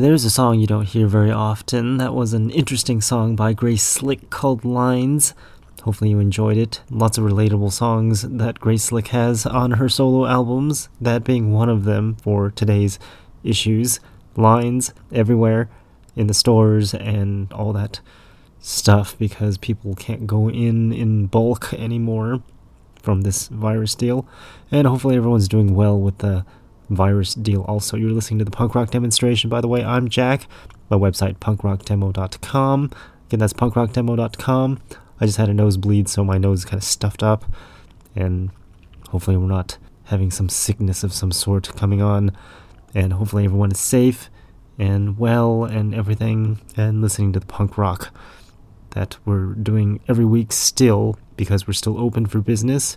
Now, there's a song you don't hear very often. That was an interesting song by Grace Slick called Lines. Hopefully, you enjoyed it. Lots of relatable songs that Grace Slick has on her solo albums, that being one of them for today's issues. Lines everywhere in the stores and all that stuff because people can't go in in bulk anymore from this virus deal. And hopefully, everyone's doing well with the virus deal also. You're listening to the punk rock demonstration, by the way. I'm Jack. My website, punkrockdemo.com. Again, that's punkrockdemo.com. I just had a nosebleed, so my nose is kind of stuffed up. And hopefully, we're not having some sickness of some sort coming on. And hopefully, everyone is safe and well and everything and listening to the punk rock that we're doing every week still because we're still open for business.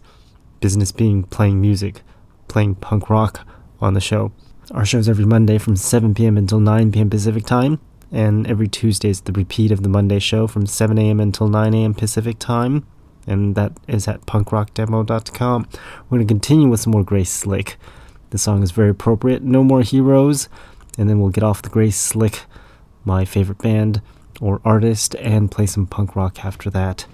Business being playing music, playing punk rock on the show. Our show's every Monday from 7 p.m. until 9 p.m. Pacific time, and every Tuesday is the repeat of the Monday show from 7 a.m. until 9 a.m. Pacific time, and that is at punkrockdemo.com. We're going to continue with some more Grace Slick. The song is very appropriate. No More Heroes, and then we'll get off the Grace Slick, my favorite band or artist, and play some punk rock after that.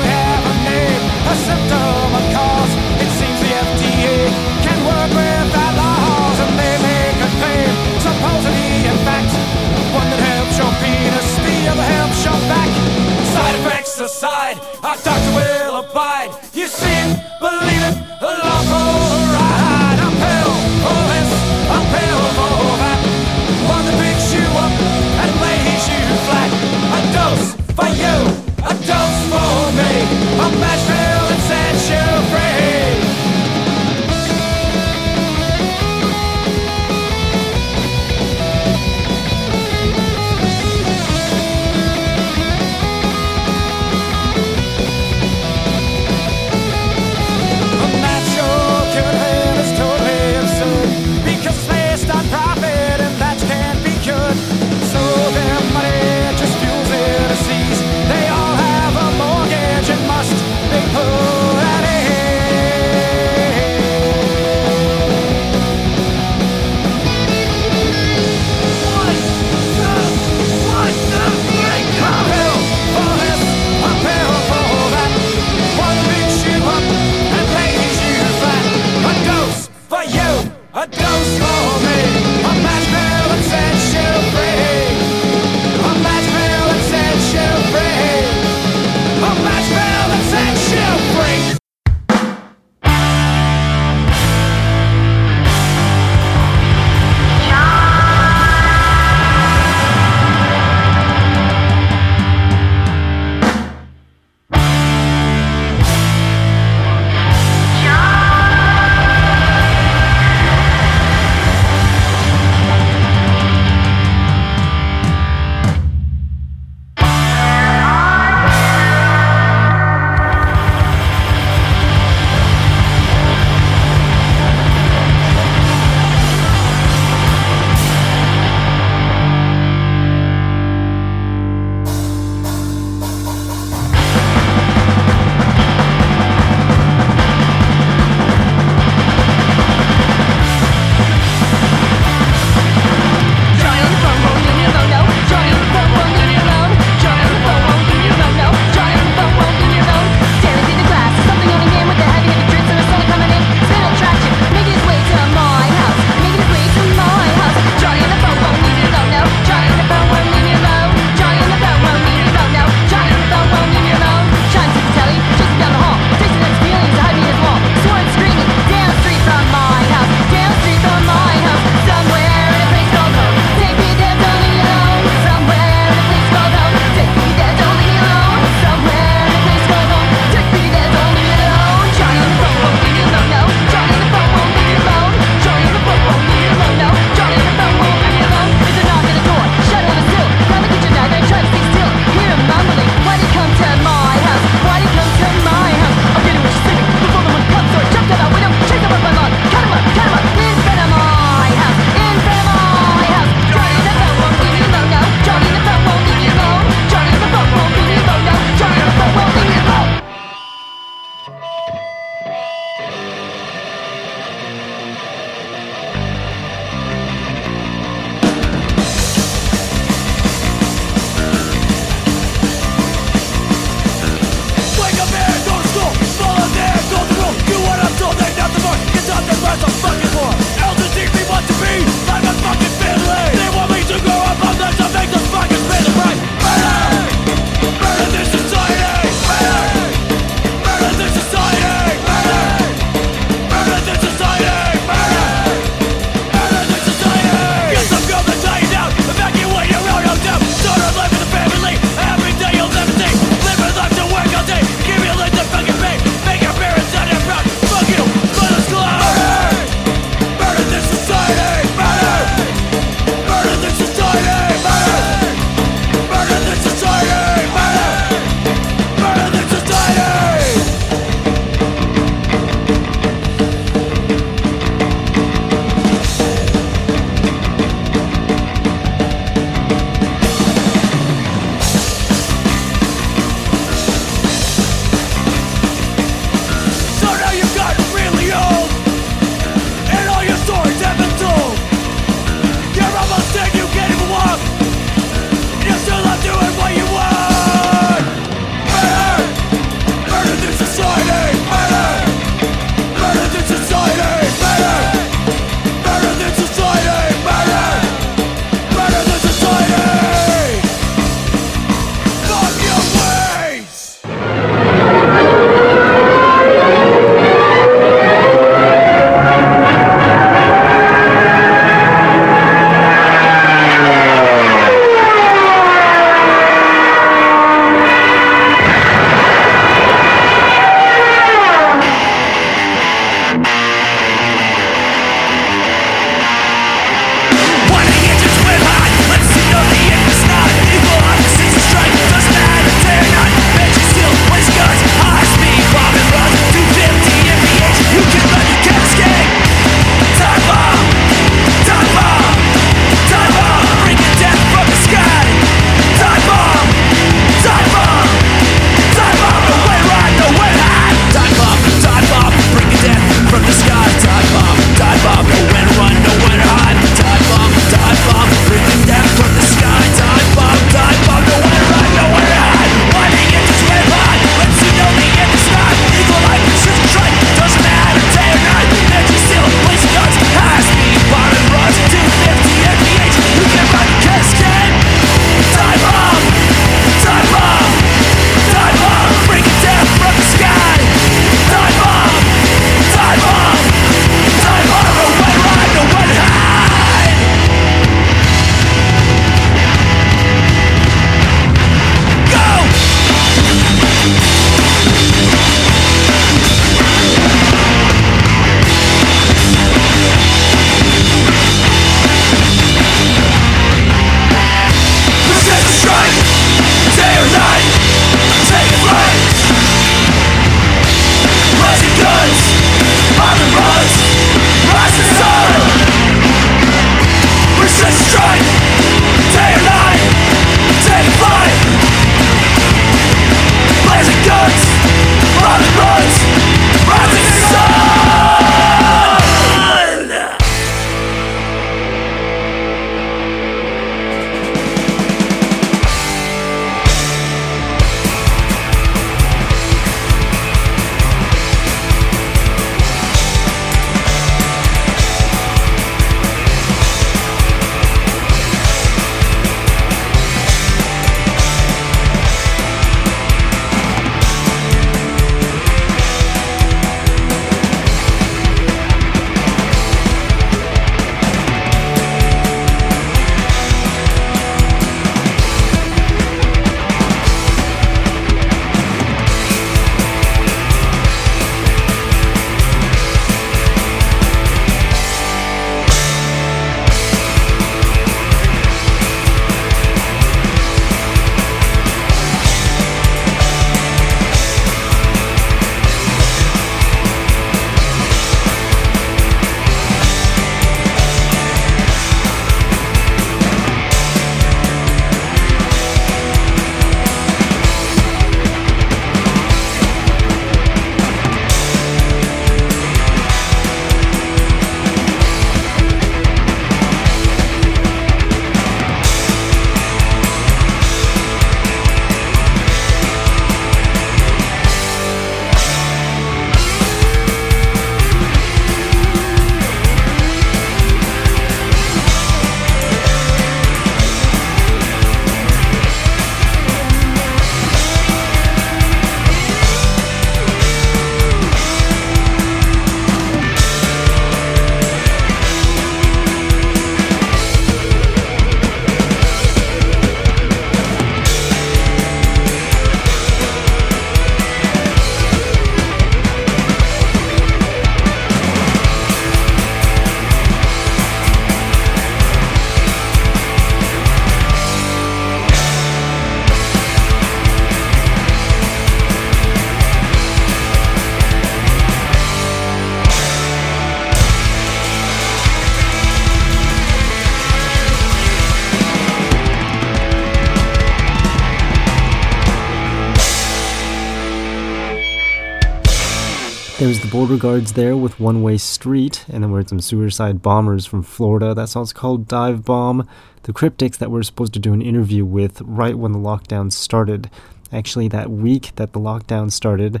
Guards there with One Way Street, and then we heard some suicide bombers from Florida. That song's called Dive Bomb. The Cryptics that we're supposed to do an interview with right when the lockdown started. Actually, that week that the lockdown started,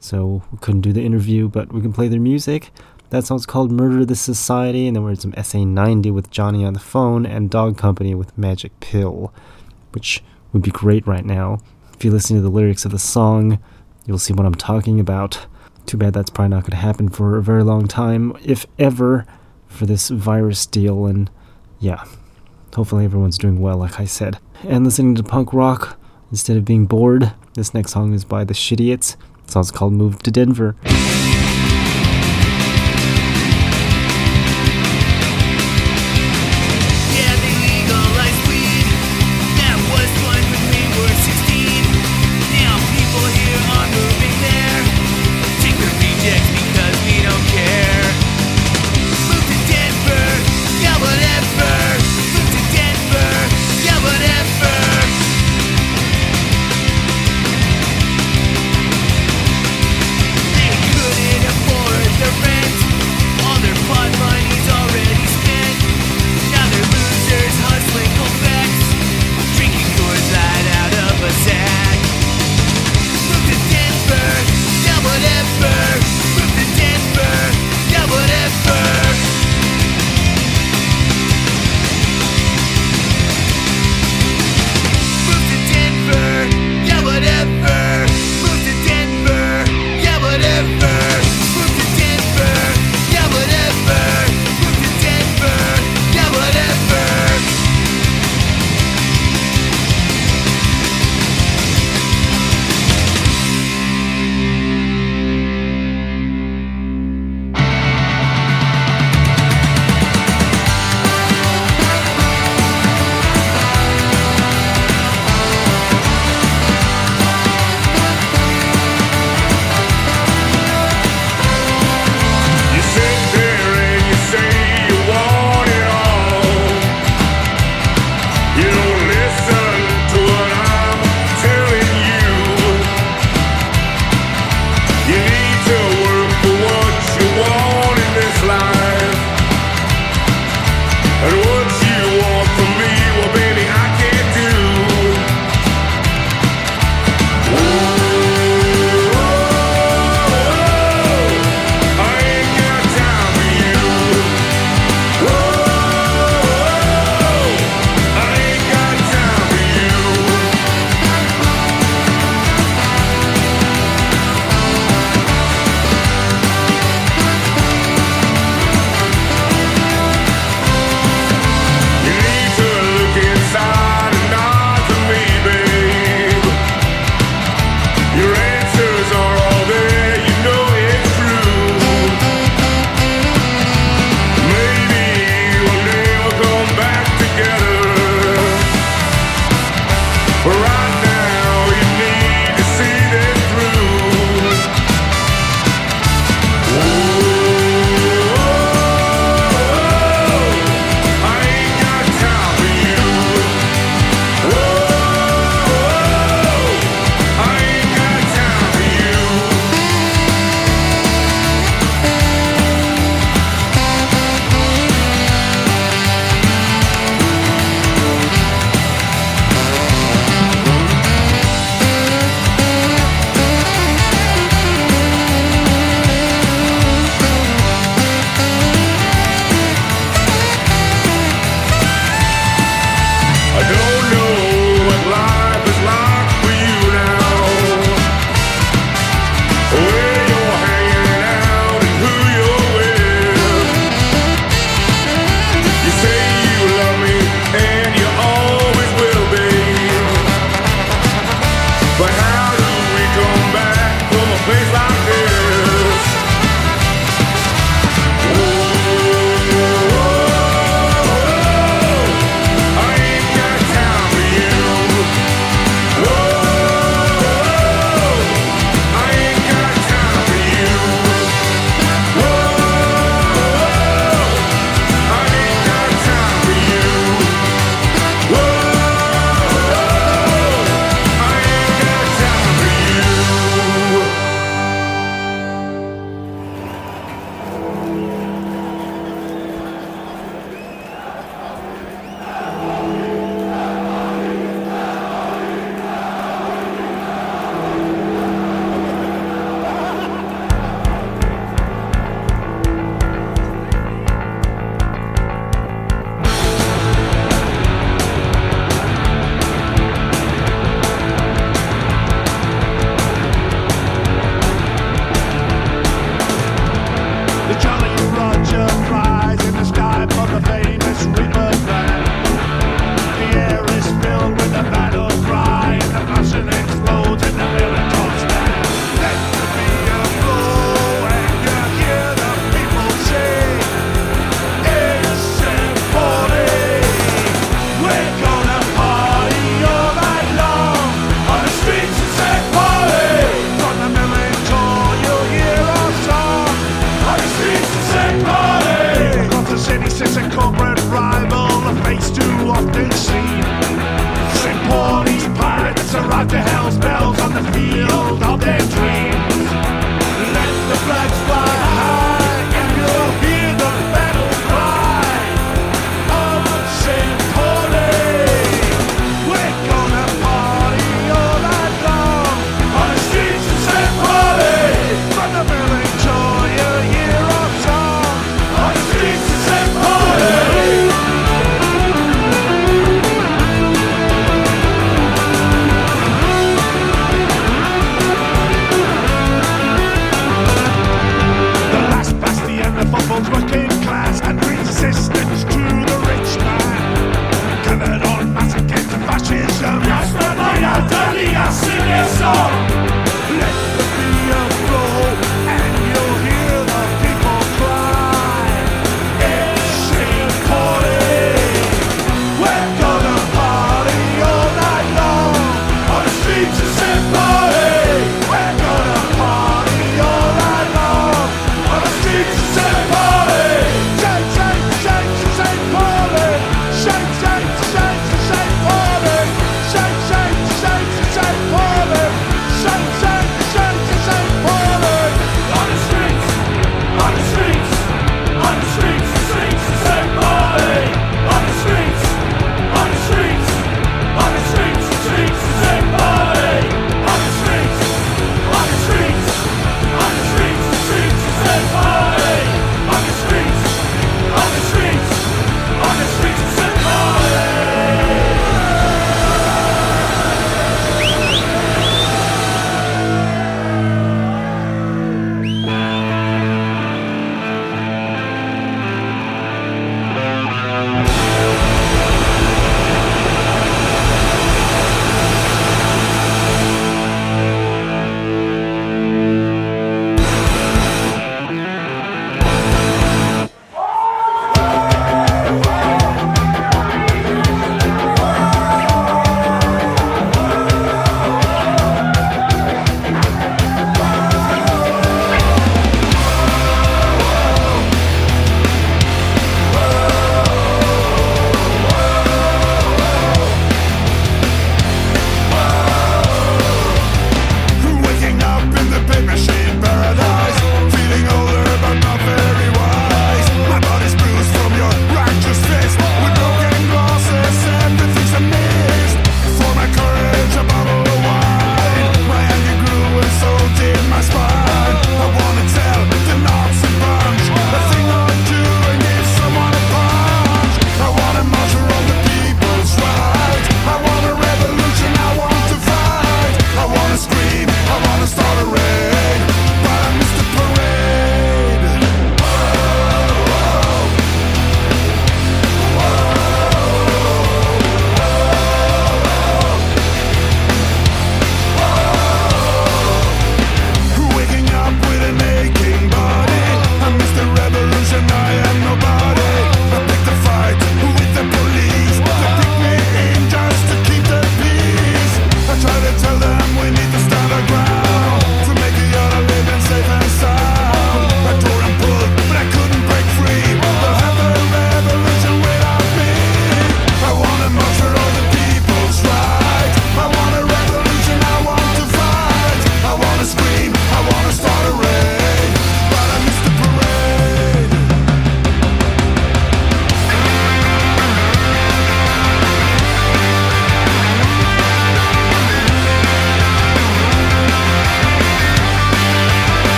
so we couldn't do the interview, but we can play their music. That song's called Murder the Society, and then we heard some SA90 with Johnny on the phone, and Dog Company with Magic Pill, which would be great right now. If you listen to the lyrics of the song, you'll see what I'm talking about. Too bad that's probably not going to happen for a very long time, if ever, for this virus deal. And yeah, hopefully everyone's doing well, like I said. And listening to punk rock instead of being bored, this next song is by the Shitiots. The song's called Move to Denver.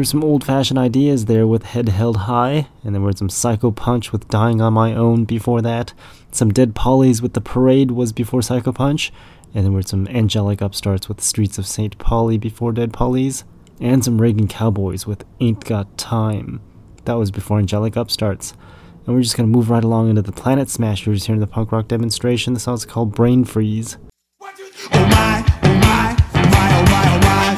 there's some old fashioned ideas there with Head Held High, and there were some Psycho Punch with Dying on My Own before that. Some Dead Polly's with The Parade was before Psycho Punch, and there were some Angelic Upstarts with Streets of St. Polly before Dead Polly's, and some Reagan Cowboys with Ain't Got Time. That was before Angelic Upstarts. And we're just gonna move right along into the Planet Smashers here in the punk rock demonstration. The song's called Brain Freeze. Oh my, oh my, oh my, oh my, oh my.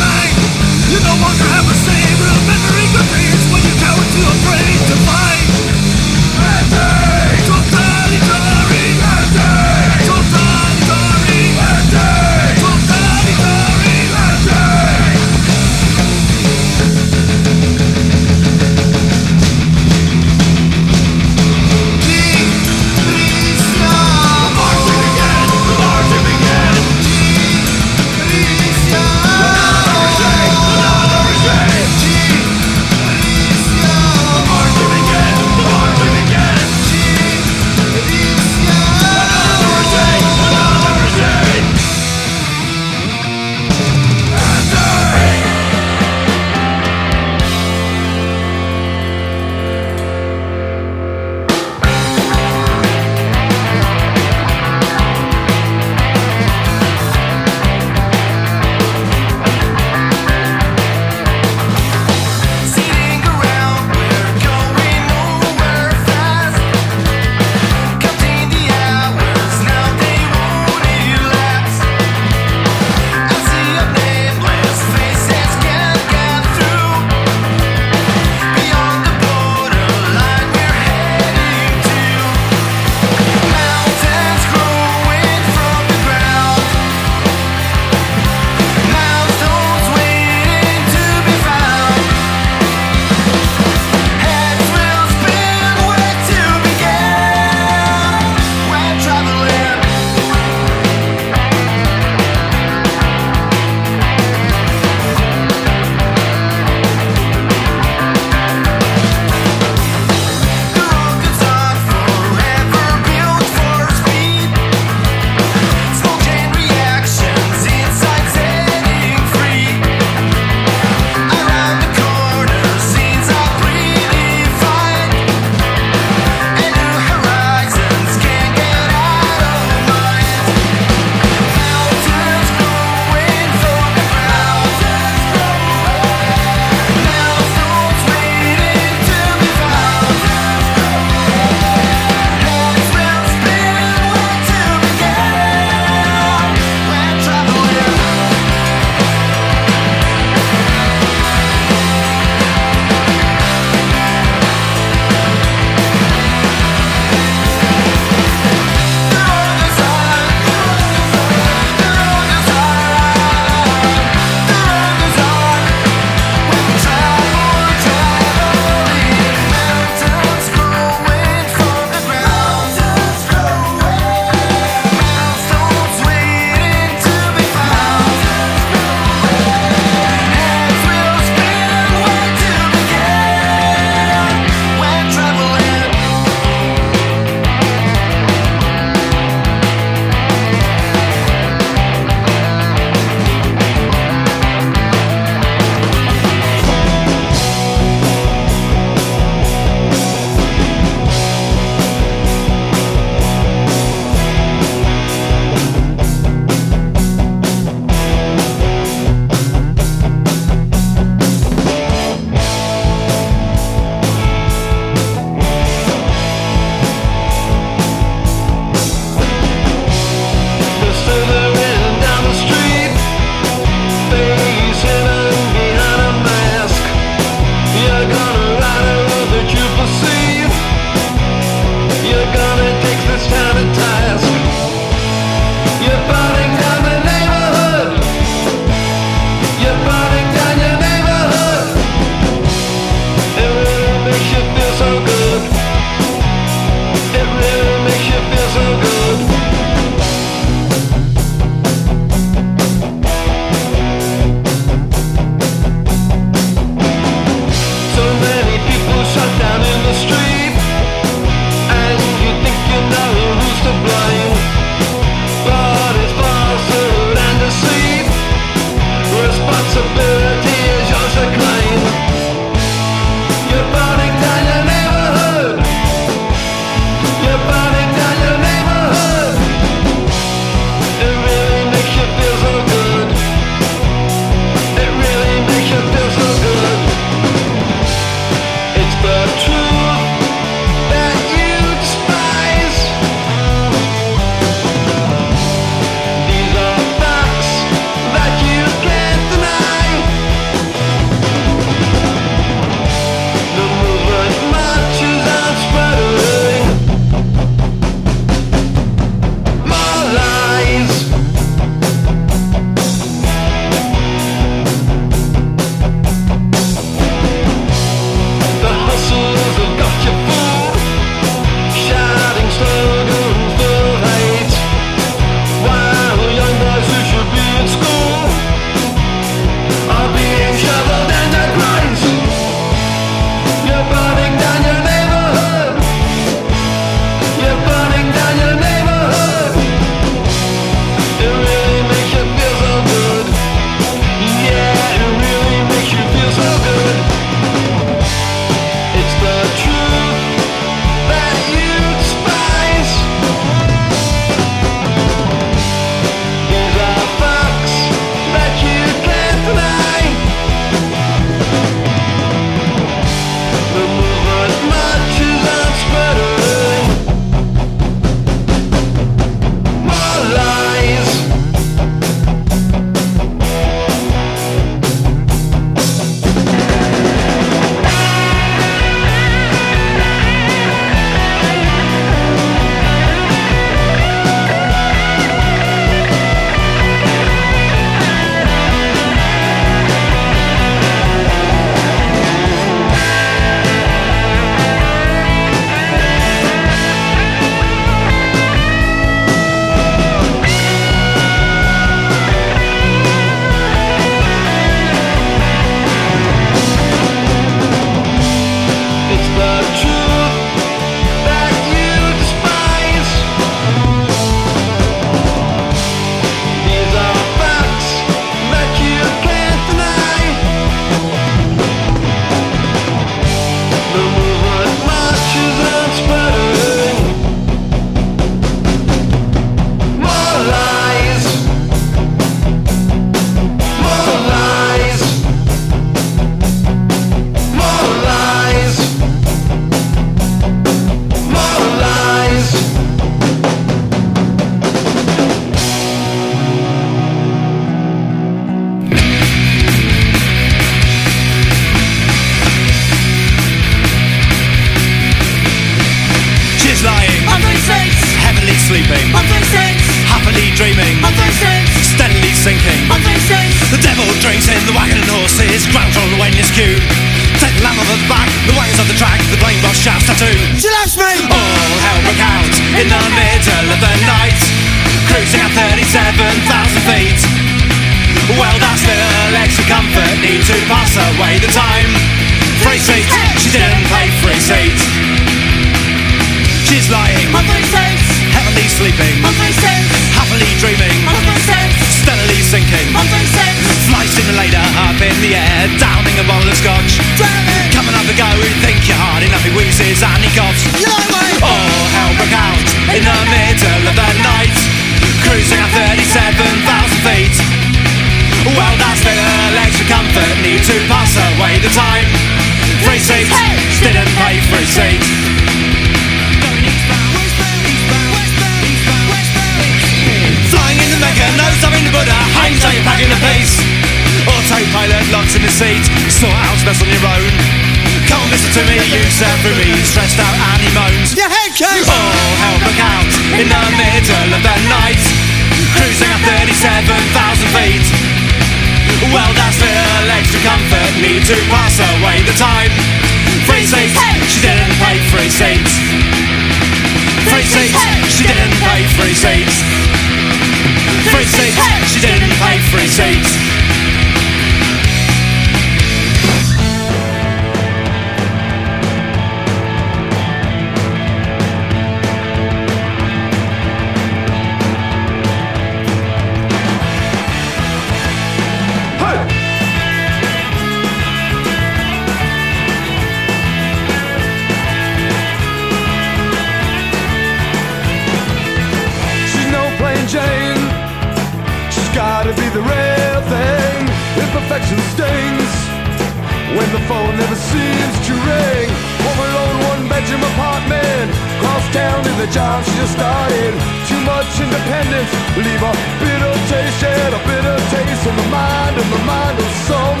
Town in the job she just started. Too much independence, leave a bitter taste, yeah, a bitter taste in the mind, in the mind of some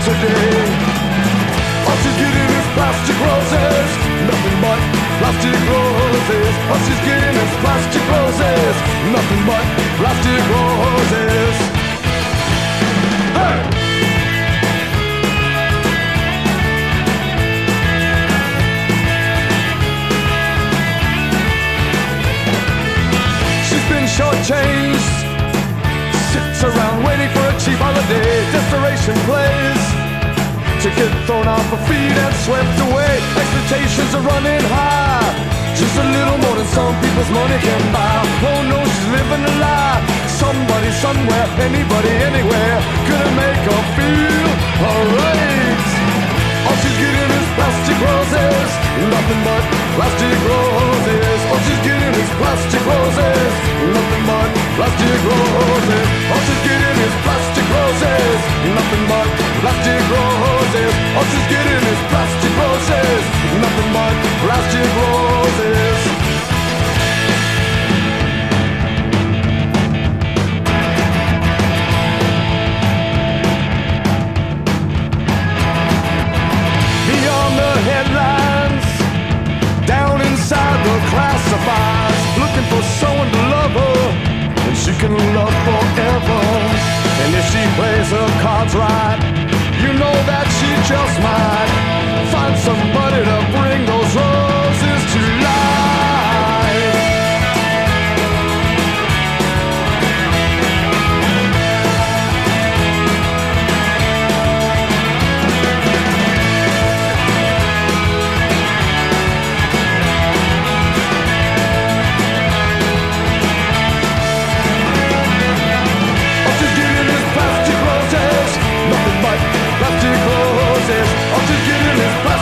today. All she's getting is plastic roses, nothing but plastic roses. All she's getting is plastic roses, nothing but plastic roses. Hey! Shortchanged, sits around waiting for a cheap holiday. Desperation plays to get thrown off her feet and swept away. Expectations are running high. Just a little more than some people's money can buy. Oh no, she's living a lie. Somebody, somewhere, anybody, anywhere, gonna make her feel alright. All she's getting is plastic roses, nothing but plastic roses. All she's getting is plastic roses, nothing but plastic roses. All she's getting is plastic roses, nothing but plastic roses. All she's getting is plastic roses, nothing but plastic roses. Classifieds, looking for someone to love her, and she can love forever. And if she plays her cards right, you know that she just might find somebody to bring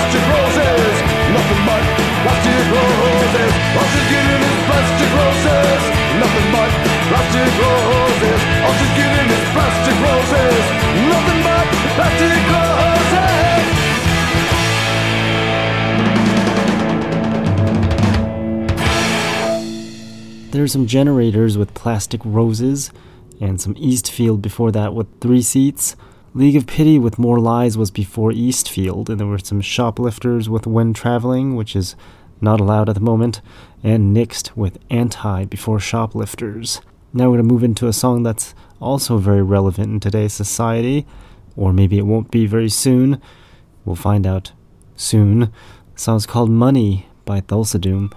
plastic roses, nothing but plastic roses. Plastic roses, nothing but plastic roses. Plastic roses, nothing but plastic roses. There's some generators with plastic roses, and some Eastfield before that with three seats. League of Pity with More Lies was before Eastfield, and there were some shoplifters with When Traveling, which is not allowed at the moment, and Nixed with Anti before Shoplifters. Now we're going to move into a song that's also very relevant in today's society, or maybe it won't be very soon. We'll find out soon. The song's called Money by Thulsa Doom.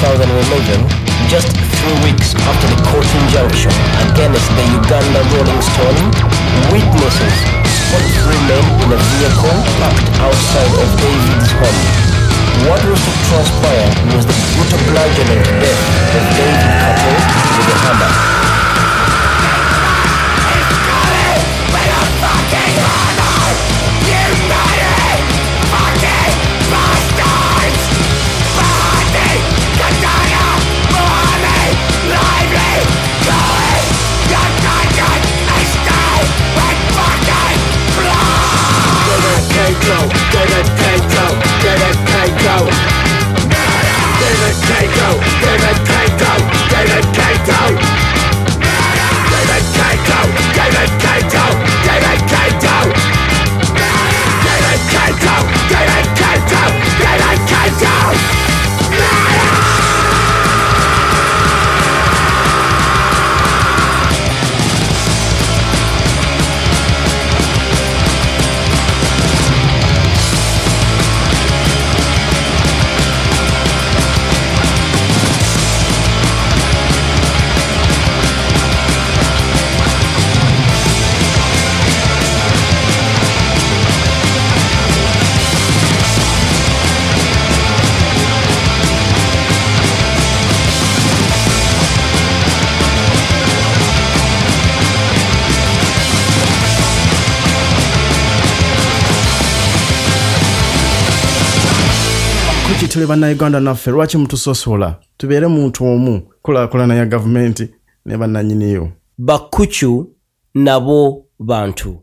2000 just three weeks after the court injunction against the Uganda Rolling Stone, witnesses spot three men in a vehicle parked outside of David's home. What was to transpire was the brutal bludgeoning to death of David Kato with a hammer. It's coming! Fucking! You know kuki tuli bannayuganda naffe lwaki mutusosola tubeere muntu omu kulaakulana ya gavumenti ne bannanyiniyo Bakuchu nabo bantu.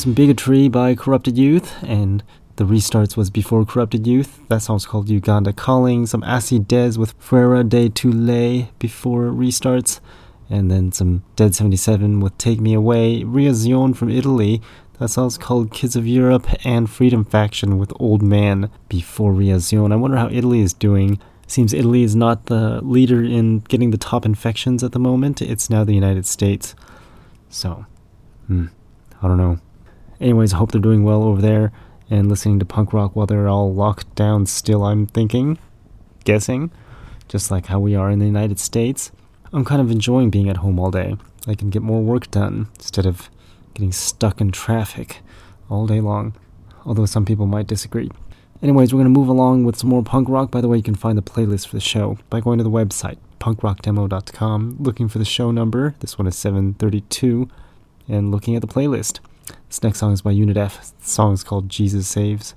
Some bigotry by Corrupted Youth, and the restarts was before Corrupted Youth. That song's called Uganda Calling. Some Acidez with Fuera de Tule before restarts. And then some Dead 77 with Take Me Away. Reazione from Italy. That song's called Kids of Europe. And Freedom Faction with Old Man before Reazione. I wonder how Italy is doing. Seems Italy is not the leader in getting the top infections at the moment. It's now the United States. So, hmm. I don't know. Anyways, I hope they're doing well over there and listening to punk rock while they're all locked down still, I'm thinking, guessing, just like how we are in the United States. I'm kind of enjoying being at home all day. I can get more work done instead of getting stuck in traffic all day long, although some people might disagree. Anyways, we're going to move along with some more punk rock. By the way, you can find the playlist for the show by going to the website, punkrockdemo.com, looking for the show number. This one is 732 and looking at the playlist. This next song is by Unit F. The song is called Jesus Saves.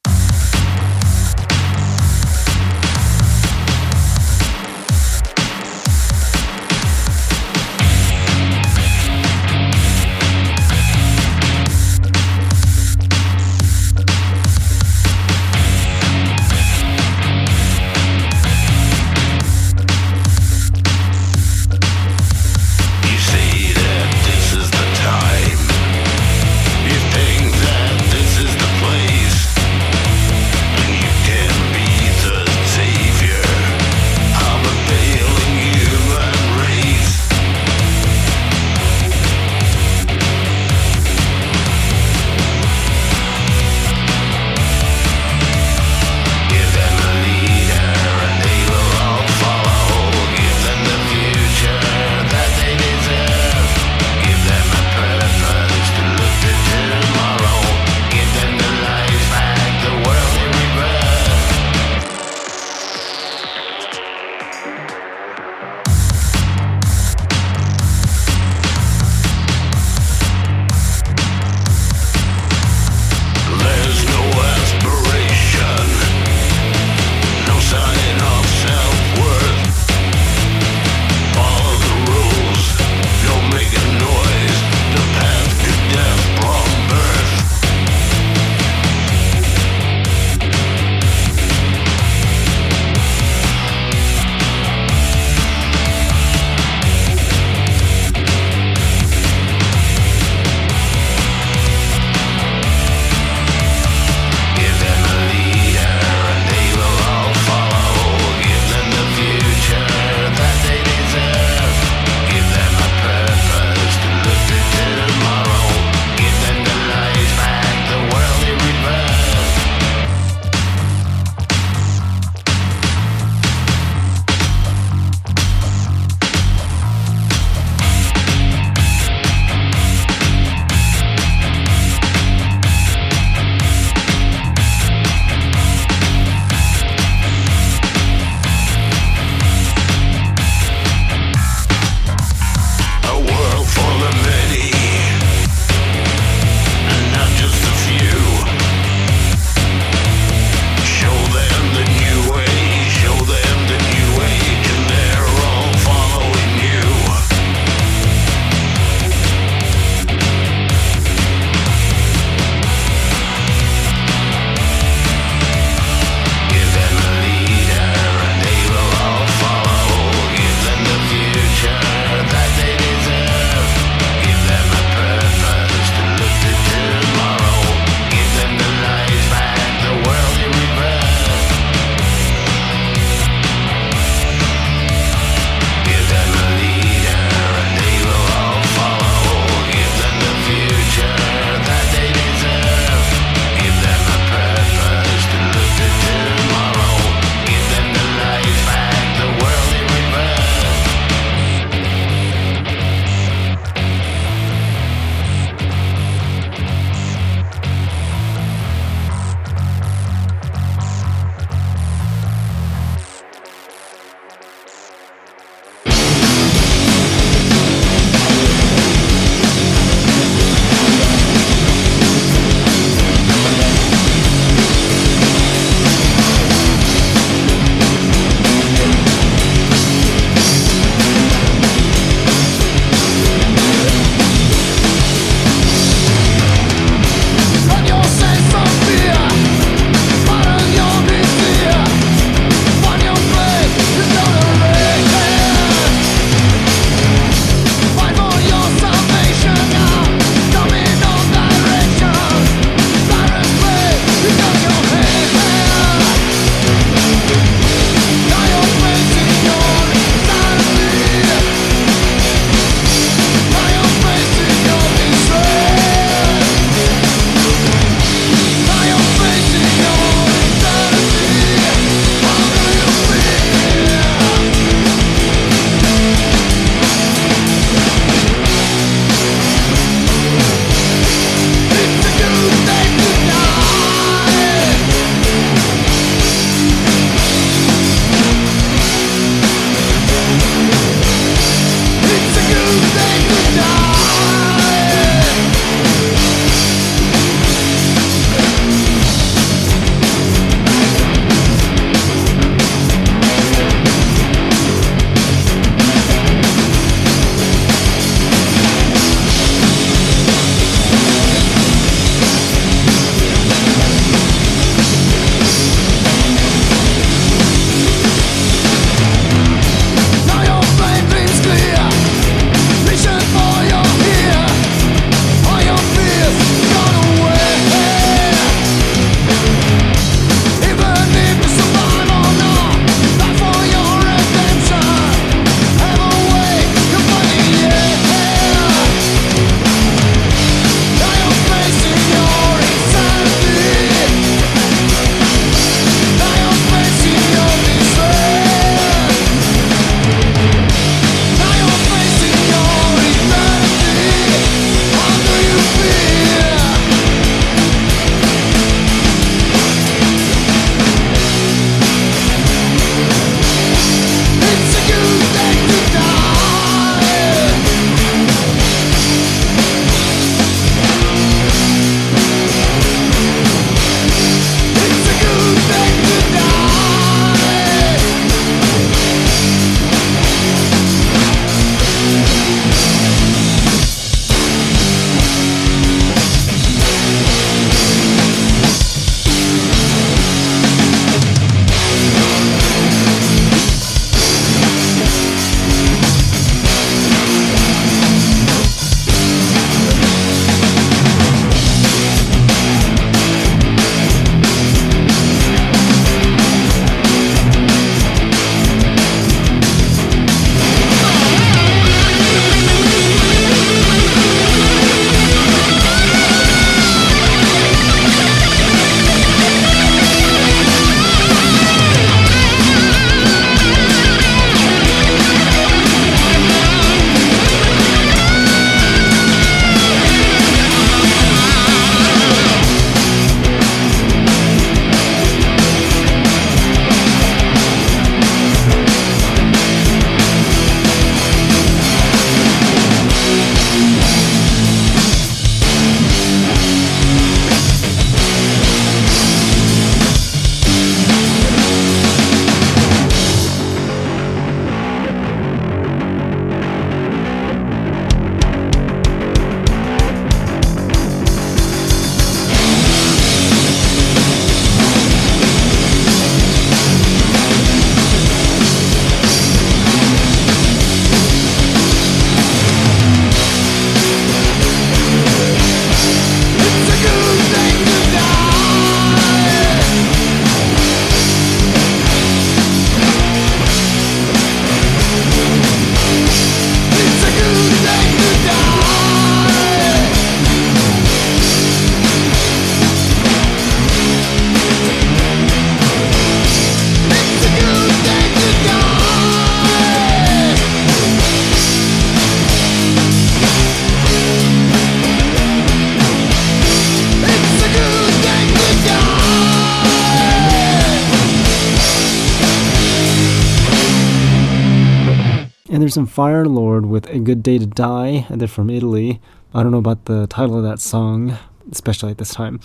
Some Fire Lord with A Good Day to Die, and they're from Italy. I don't know about the title of that song, especially at this time,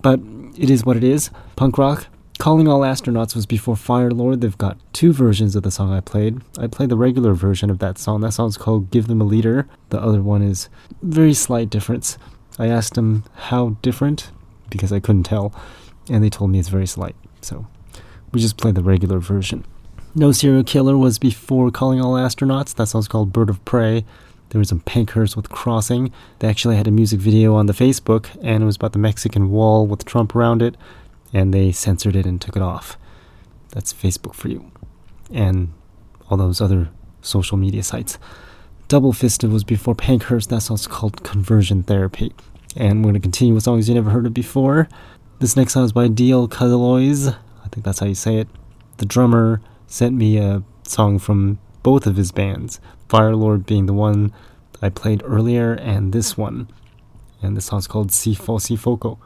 but it is what it is. Punk rock. Calling All Astronauts was before Fire Lord. They've got two versions of the song I played. I played the regular version of that song. That song's called Give Them a Leader. The other one is very slight difference. I asked them how different because I couldn't tell, and they told me it's very slight. So we just played the regular version. No Serial Killer was before Calling All Astronauts. That song's called Bird of Prey. There was some Pankhurst with Crossing. They actually had a music video on the Facebook, and it was about the Mexican wall with Trump around it, and they censored it and took it off. That's Facebook for you. And all those other social media sites. Double Fisted was before Pankhurst. That song's called Conversion Therapy. And we're going to continue with songs you never heard of before. This next song is by D.L. Calois. I think that's how you say it. The drummer sent me a song from both of his bands, Firelord being the one I played earlier, and this one. And the song's called Si Fo Si Foco.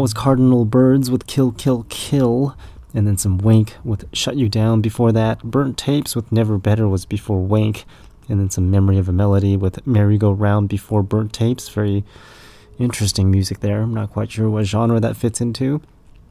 That was Cardinal Birds with Kill Kill Kill. And then some Wink with Shut You Down before that. Burnt Tapes with Never Better was before Wink, And then some Memory of a Melody with Merry Go Round before Burnt Tapes. Very interesting music there. I'm not quite sure what genre that fits into.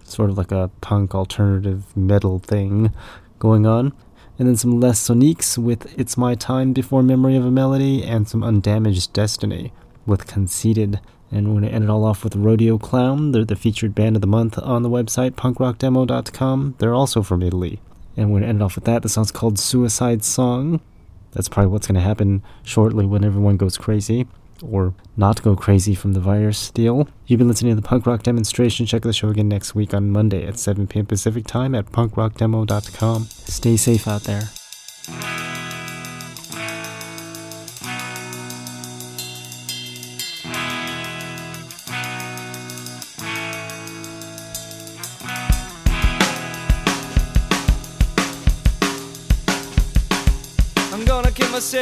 Sort of like a punk alternative metal thing going on. And then some Les Soniques with It's My Time Before Memory of a Melody, and some Undamaged Destiny with Conceited. And we're going to end it all off with Rodeo Clown. They're the featured band of the month on the website, punkrockdemo.com. They're also from Italy. And we're going to end it off with that. The song's called Suicide Song. That's probably what's going to happen shortly when everyone goes crazy or not go crazy from the virus deal. You've been listening to the punk rock demonstration. Check the show again next week on Monday at 7 p.m. Pacific time at punkrockdemo.com. Stay safe out there.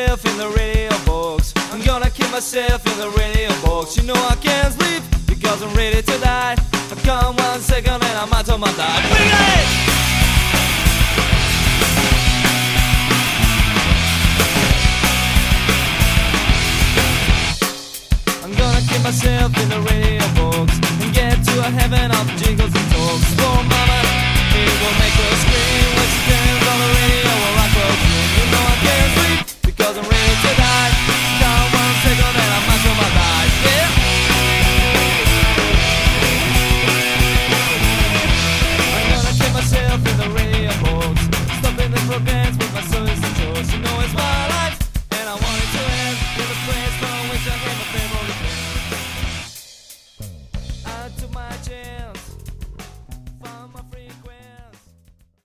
myself in the radio box. I'm gonna kill myself in the radio box. You know I can't sleep because I'm ready to die. I come one second and I'm out of my life. Bring it! I'm gonna kill myself in the radio box and get to a heaven of jingles and talks. Oh, mama, it will make her scream. Cause I'm ready